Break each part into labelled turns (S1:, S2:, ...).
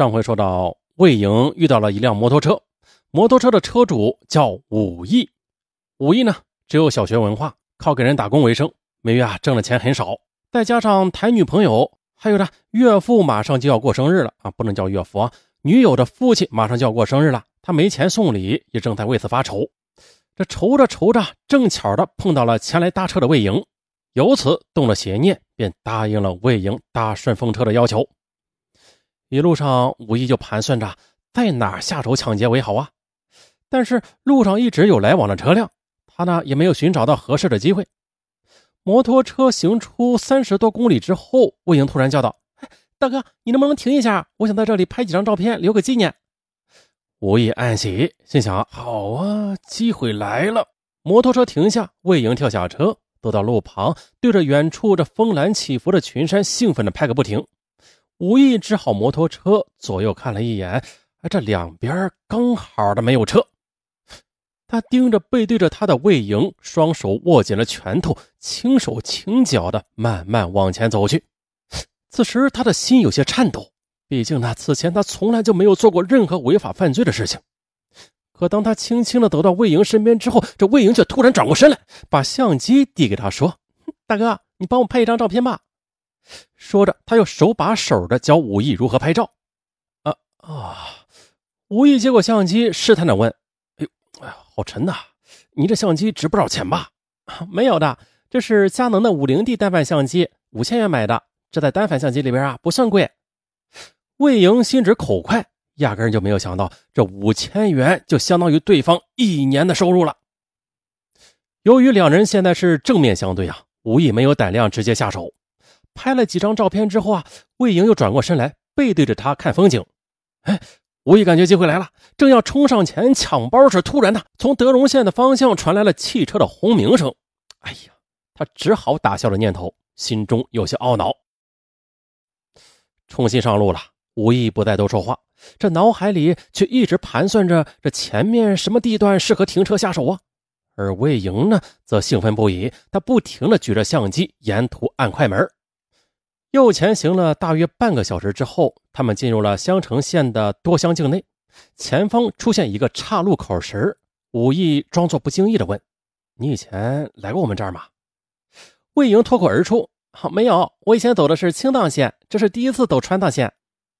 S1: 上回说到，魏莹遇到了一辆摩托车，摩托车的车主叫武义。武义呢，只有小学文化，靠给人打工为生，每月啊挣的钱很少。再加上谈女朋友，还有呢，岳父马上就要过生日了啊，不能叫岳父啊，女友的父亲马上就要过生日了，他没钱送礼，也正在为此发愁。这愁着愁着，正巧的碰到了前来搭车的魏莹，由此动了邪念，便答应了魏莹搭顺风车的要求。一路上，武义就盘算着在哪儿下手抢劫为好啊。但是路上一直有来往的车辆，他呢也没有寻找到合适的机会。摩托车行出三十多公里之后，魏莹突然叫道：“大哥，你能不能停一下？我想在这里拍几张照片，留个纪念。”武义暗喜，心想：“好啊，机会来了。”摩托车停下，魏莹跳下车，走到路旁，对着远处这峰岚起伏的群山，兴奋地拍个不停。武艺支好摩托车，左右看了一眼，这两边刚好的没有车。他盯着背对着他的魏莹，双手握紧了拳头，轻手轻脚的慢慢往前走去。此时他的心有些颤抖，毕竟呢，此前他从来就没有做过任何违法犯罪的事情。可当他轻轻的走到魏莹身边之后，这魏莹却突然转过身来，把相机递给他说：“大哥，你帮我拍一张照片吧。”说着，他又手把手的教武艺如何拍照。啊啊！武艺接过相机，试探的问：“哎呦，哎呀，好沉呐！你这相机值不少钱吧？”“没有的，这是佳能的五零 D 单反相机，五千元买的。这在单反相机里边啊，不算贵。”魏莹心直口快，压根就没有想到这五千元就相当于对方一年的收入了。由于两人现在是正面相对啊，武艺没有胆量直接下手。拍了几张照片之后啊，魏莹又转过身来，背对着他看风景。哎，吴毅感觉机会来了，正要冲上前抢包时，突然呢，从德荣县的方向传来了汽车的轰鸣声。哎呀，他只好打消了念头，心中有些懊恼。重新上路了，吴毅不再多说话，这脑海里却一直盘算着这前面什么地段适合停车下手啊。而魏莹呢，则兴奋不已，她不停地举着相机，沿途按快门。又前行了大约半个小时之后，他们进入了襄城县的多乡境内。前方出现一个岔路口时，武义装作不经意地问：“你以前来过我们这儿吗？”魏莹脱口而出：“好，没有，我以前走的是青藏线，这是第一次走川藏线。”“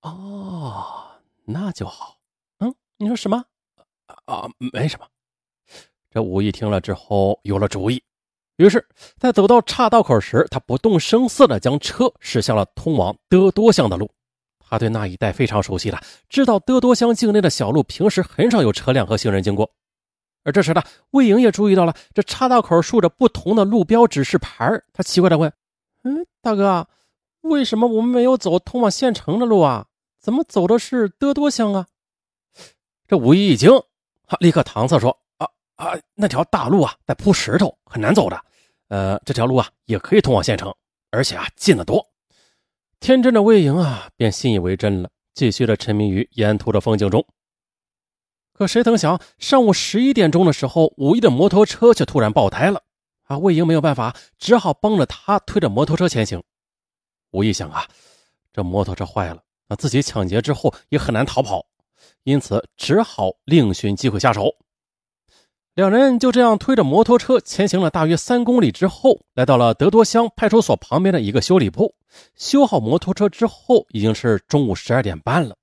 S1: 哦，那就好。”“嗯，你说什么？”“啊，没什么。”这武义听了之后有了主意。于是，在走到岔道口时，他不动声色地将车驶向了通往德多乡的路。他对那一带非常熟悉了，知道德多乡境内的小路平时很少有车辆和行人经过。而这时呢，魏莹也注意到了这岔道口竖着不同的路标指示牌他奇怪地问：“嗯，大哥，为什么我们没有走通往县城的路啊？怎么走的是德多乡啊？”这武一一惊，他立刻搪塞说：“啊啊，那条大路啊，在铺石头，很难走的。”呃，这条路啊也可以通往县城，而且啊近得多。天真的魏莹啊便信以为真了，继续的沉迷于沿途的风景中。可谁曾想，上午十一点钟的时候，武义的摩托车却突然爆胎了。啊，魏莹没有办法，只好帮着他推着摩托车前行。武义想啊，这摩托车坏了，那自己抢劫之后也很难逃跑，因此只好另寻机会下手。两人就这样推着摩托车前行了大约三公里之后，来到了德多乡派出所旁边的一个修理铺。修好摩托车之后，已经是中午十二点半了。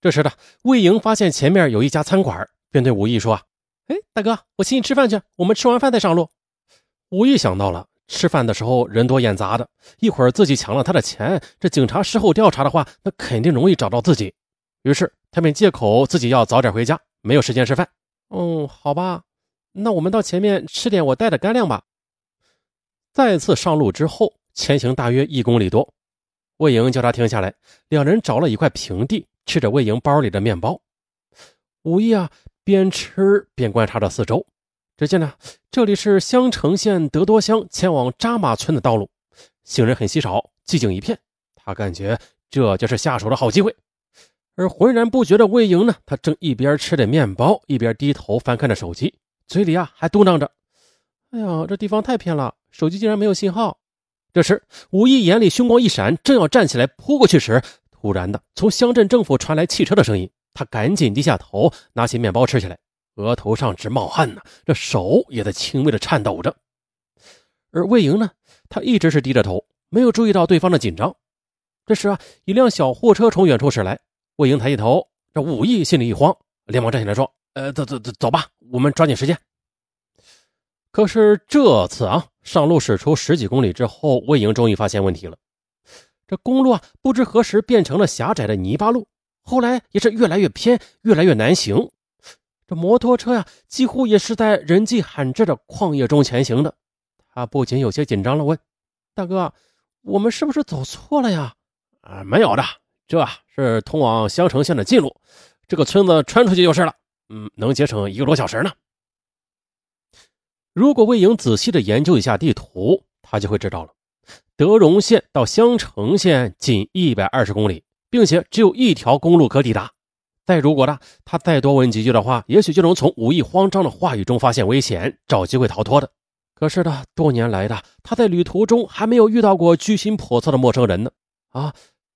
S1: 这时的魏莹发现前面有一家餐馆，便对武义说：“哎，大哥，我请你吃饭去，我们吃完饭再上路。”武义想到了吃饭的时候人多眼杂的，一会儿自己抢了他的钱，这警察事后调查的话，那肯定容易找到自己。于是他便借口自己要早点回家，没有时间吃饭。嗯，好吧。那我们到前面吃点我带的干粮吧。再次上路之后，前行大约一公里多，魏莹叫他停下来，两人找了一块平地，吃着魏莹包里的面包。武艺啊，边吃边观察着四周。只见呢，这里是襄城县德多乡前往扎马村的道路，行人很稀少，寂静一片。他感觉这就是下手的好机会。而浑然不觉的魏莹呢，他正一边吃着面包，一边低头翻看着手机。嘴里啊还嘟囔着：“哎呀，这地方太偏了，手机竟然没有信号。”这时，武义眼里凶光一闪，正要站起来扑过去时，突然的，从乡镇政府传来汽车的声音，他赶紧低下头，拿起面包吃起来，额头上直冒汗呢，这手也在轻微的颤抖着。而魏莹呢，她一直是低着头，没有注意到对方的紧张。这时啊，一辆小货车从远处驶来，魏莹抬起头，这武艺心里一慌，连忙站起来说：“呃，走走走，走吧，我们抓紧时间。”可是这次啊，上路驶出十几公里之后，魏莹终于发现问题了。这公路啊，不知何时变成了狭窄的泥巴路，后来也是越来越偏，越来越难行。这摩托车呀，几乎也是在人迹罕至的旷野中前行的。他不仅有些紧张了，问：“大哥，我们是不是走错了呀？”“啊，没有的，这是通往襄城县的近路，这个村子穿出去就是了。嗯，能节省一个多小时呢。”如果魏莹仔细的研究一下地图，他就会知道了。德荣县到襄城县仅一百二十公里，并且只有一条公路可抵达。再如果呢，他再多问几句的话，也许就能从武艺慌张的话语中发现危险，找机会逃脱的。可是呢，多年来的他在旅途中还没有遇到过居心叵测的陌生人呢，啊，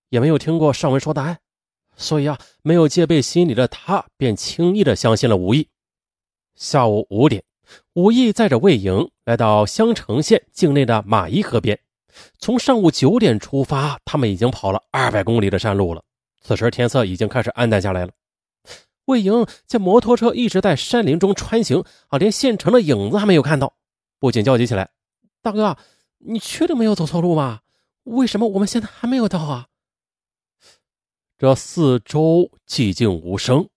S1: 也没有听过上文说的爱，所以啊，没有戒备心理的他便轻易的相信了武艺。下午五点，武艺载着魏莹来到襄城县境内的马邑河边。从上午九点出发，他们已经跑了二百公里的山路了。此时天色已经开始暗淡下来了。魏莹见摩托车一直在山林中穿行，啊，连县城的影子还没有看到，不禁焦急起来：“大哥，你确定没有走错路吗？为什么我们现在还没有到啊？”这四周寂静无声，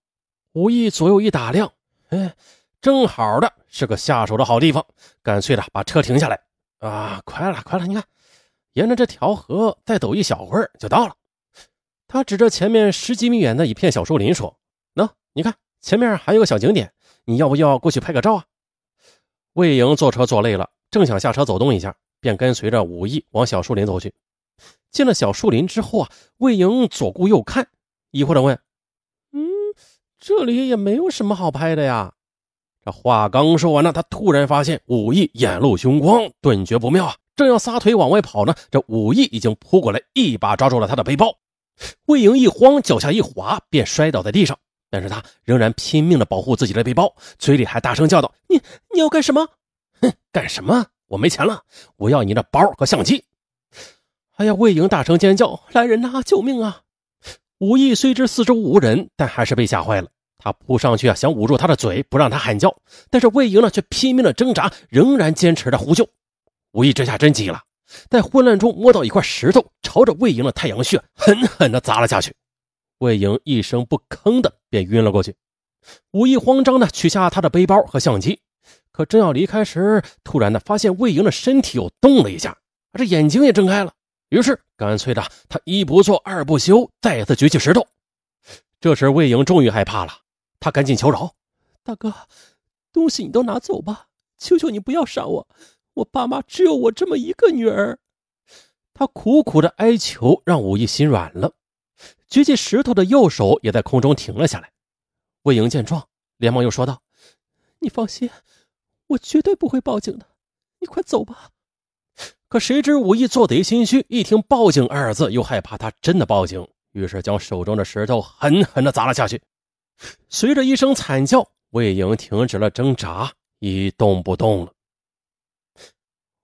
S1: 武艺左右一打量，哎，正好的是个下手的好地方，干脆的把车停下来。啊，快了，快了，你看。沿着这条河再走一小会儿就到了。他指着前面十几米远的一片小树林说：“喏，你看前面还有个小景点，你要不要过去拍个照啊？”魏莹坐车坐累了，正想下车走动一下，便跟随着武艺往小树林走去。进了小树林之后啊，魏莹左顾右看，疑惑地问：“嗯，这里也没有什么好拍的呀？”这话刚说完呢，他突然发现武艺眼露凶光，顿觉不妙啊。正要撒腿往外跑呢，这武艺已经扑过来，一把抓住了他的背包。魏莹一慌，脚下一滑，便摔倒在地上。但是他仍然拼命的保护自己的背包，嘴里还大声叫道：“你你要干什么？哼，干什么？我没钱了，我要你的包和相机！”哎呀！魏莹大声尖叫：“来人呐！救命啊！”武艺虽知四周无人，但还是被吓坏了。他扑上去啊，想捂住他的嘴，不让他喊叫。但是魏莹呢，却拼命的挣扎，仍然坚持着呼救。武艺这下真急了，在混乱中摸到一块石头，朝着魏莹的太阳穴狠狠地砸了下去。魏莹一声不吭的便晕了过去。武艺慌张的取下他的背包和相机，可正要离开时，突然的发现魏莹的身体又动了一下，这眼睛也睁开了。于是干脆的，他一不做二不休，再次举起石头。这时魏莹终于害怕了，他赶紧求饶：“大哥，东西你都拿走吧，求求你不要杀我。”我爸妈只有我这么一个女儿，他苦苦的哀求，让武艺心软了。举起石头的右手也在空中停了下来。魏莹见状，连忙又说道：“你放心，我绝对不会报警的，你快走吧。”可谁知武艺做贼心虚，一听“报警”二字，又害怕他真的报警，于是将手中的石头狠狠地砸了下去。随着一声惨叫，魏莹停止了挣扎，一动不动了。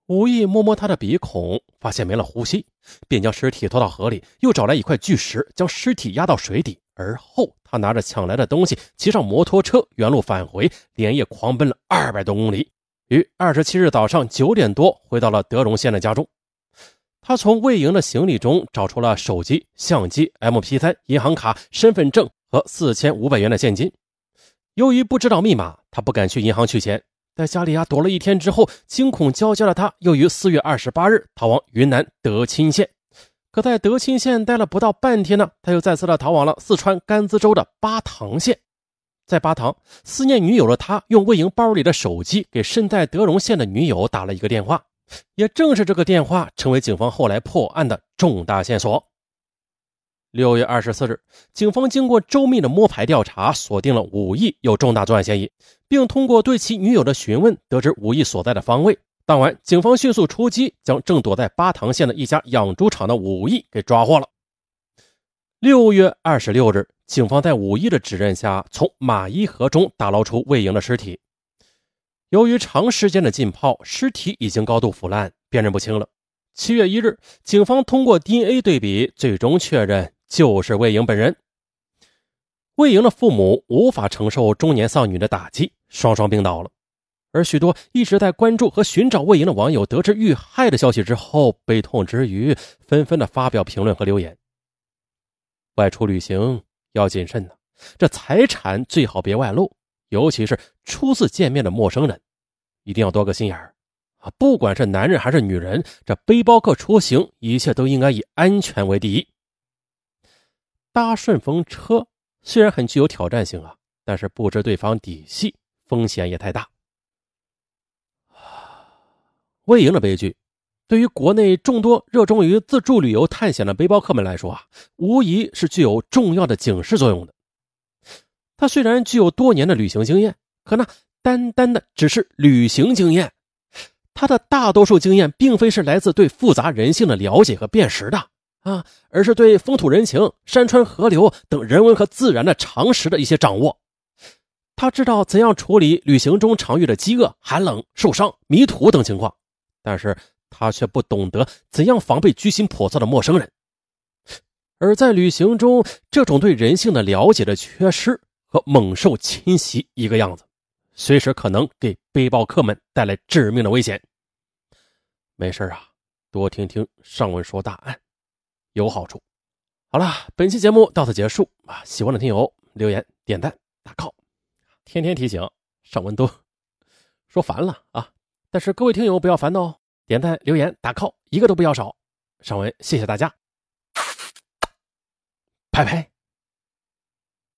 S1: 武艺摸摸他的鼻孔，发现没了呼吸，便将尸体拖到河里，又找来一块巨石，将尸体压到水底。而后，他拿着抢来的东西，骑上摩托车，原路返回，连夜狂奔了二百多公里，于二十七日早上九点多回到了德荣县的家中。他从魏莹的行李中找出了手机、相机、MP3、银行卡、身份证和四千五百元的现金。由于不知道密码，他不敢去银行取钱。在家里啊躲了一天之后，惊恐交加的他又于四月二十八日逃往云南德钦县。可在德钦县待了不到半天呢，他又再次的逃往了四川甘孜州的巴塘县。在巴塘，思念女友的他用魏莹包里的手机给身在德荣县的女友打了一个电话，也正是这个电话成为警方后来破案的重大线索。六月二十四日，警方经过周密的摸排调查，锁定了武艺有重大作案嫌疑，并通过对其女友的询问，得知武艺所在的方位。当晚，警方迅速出击，将正躲在巴塘县的一家养猪场的武艺给抓获了。六月二十六日，警方在武义的指认下，从马伊河中打捞出魏莹的尸体。由于长时间的浸泡，尸体已经高度腐烂，辨认不清了。七月一日，警方通过 DNA 对比，最终确认就是魏莹本人。魏莹的父母无法承受中年丧女的打击，双双病倒了。而许多一直在关注和寻找魏莹的网友，得知遇害的消息之后，悲痛之余，纷纷的发表评论和留言。外出旅行要谨慎呢，这财产最好别外露，尤其是初次见面的陌生人，一定要多个心眼儿啊！不管是男人还是女人，这背包客出行，一切都应该以安全为第一。搭顺风车。虽然很具有挑战性啊，但是不知对方底细，风险也太大。魏莹的悲剧，对于国内众多热衷于自助旅游探险的背包客们来说啊，无疑是具有重要的警示作用的。他虽然具有多年的旅行经验，可那单单的只是旅行经验，他的大多数经验并非是来自对复杂人性的了解和辨识的。啊，而是对风土人情、山川河流等人文和自然的常识的一些掌握。他知道怎样处理旅行中常遇的饥饿、寒冷、受伤、迷途等情况，但是他却不懂得怎样防备居心叵测的陌生人。而在旅行中，这种对人性的了解的缺失和猛兽侵袭一个样子，随时可能给背包客们带来致命的危险。没事啊，多听听上文说大案。有好处。好了，本期节目到此结束啊！喜欢的听友留言、点赞、打 call，天天提醒，上文都 说烦了啊！但是各位听友不要烦恼哦，点赞、留言、打 call，一个都不要少。上文谢谢大家，拜拜。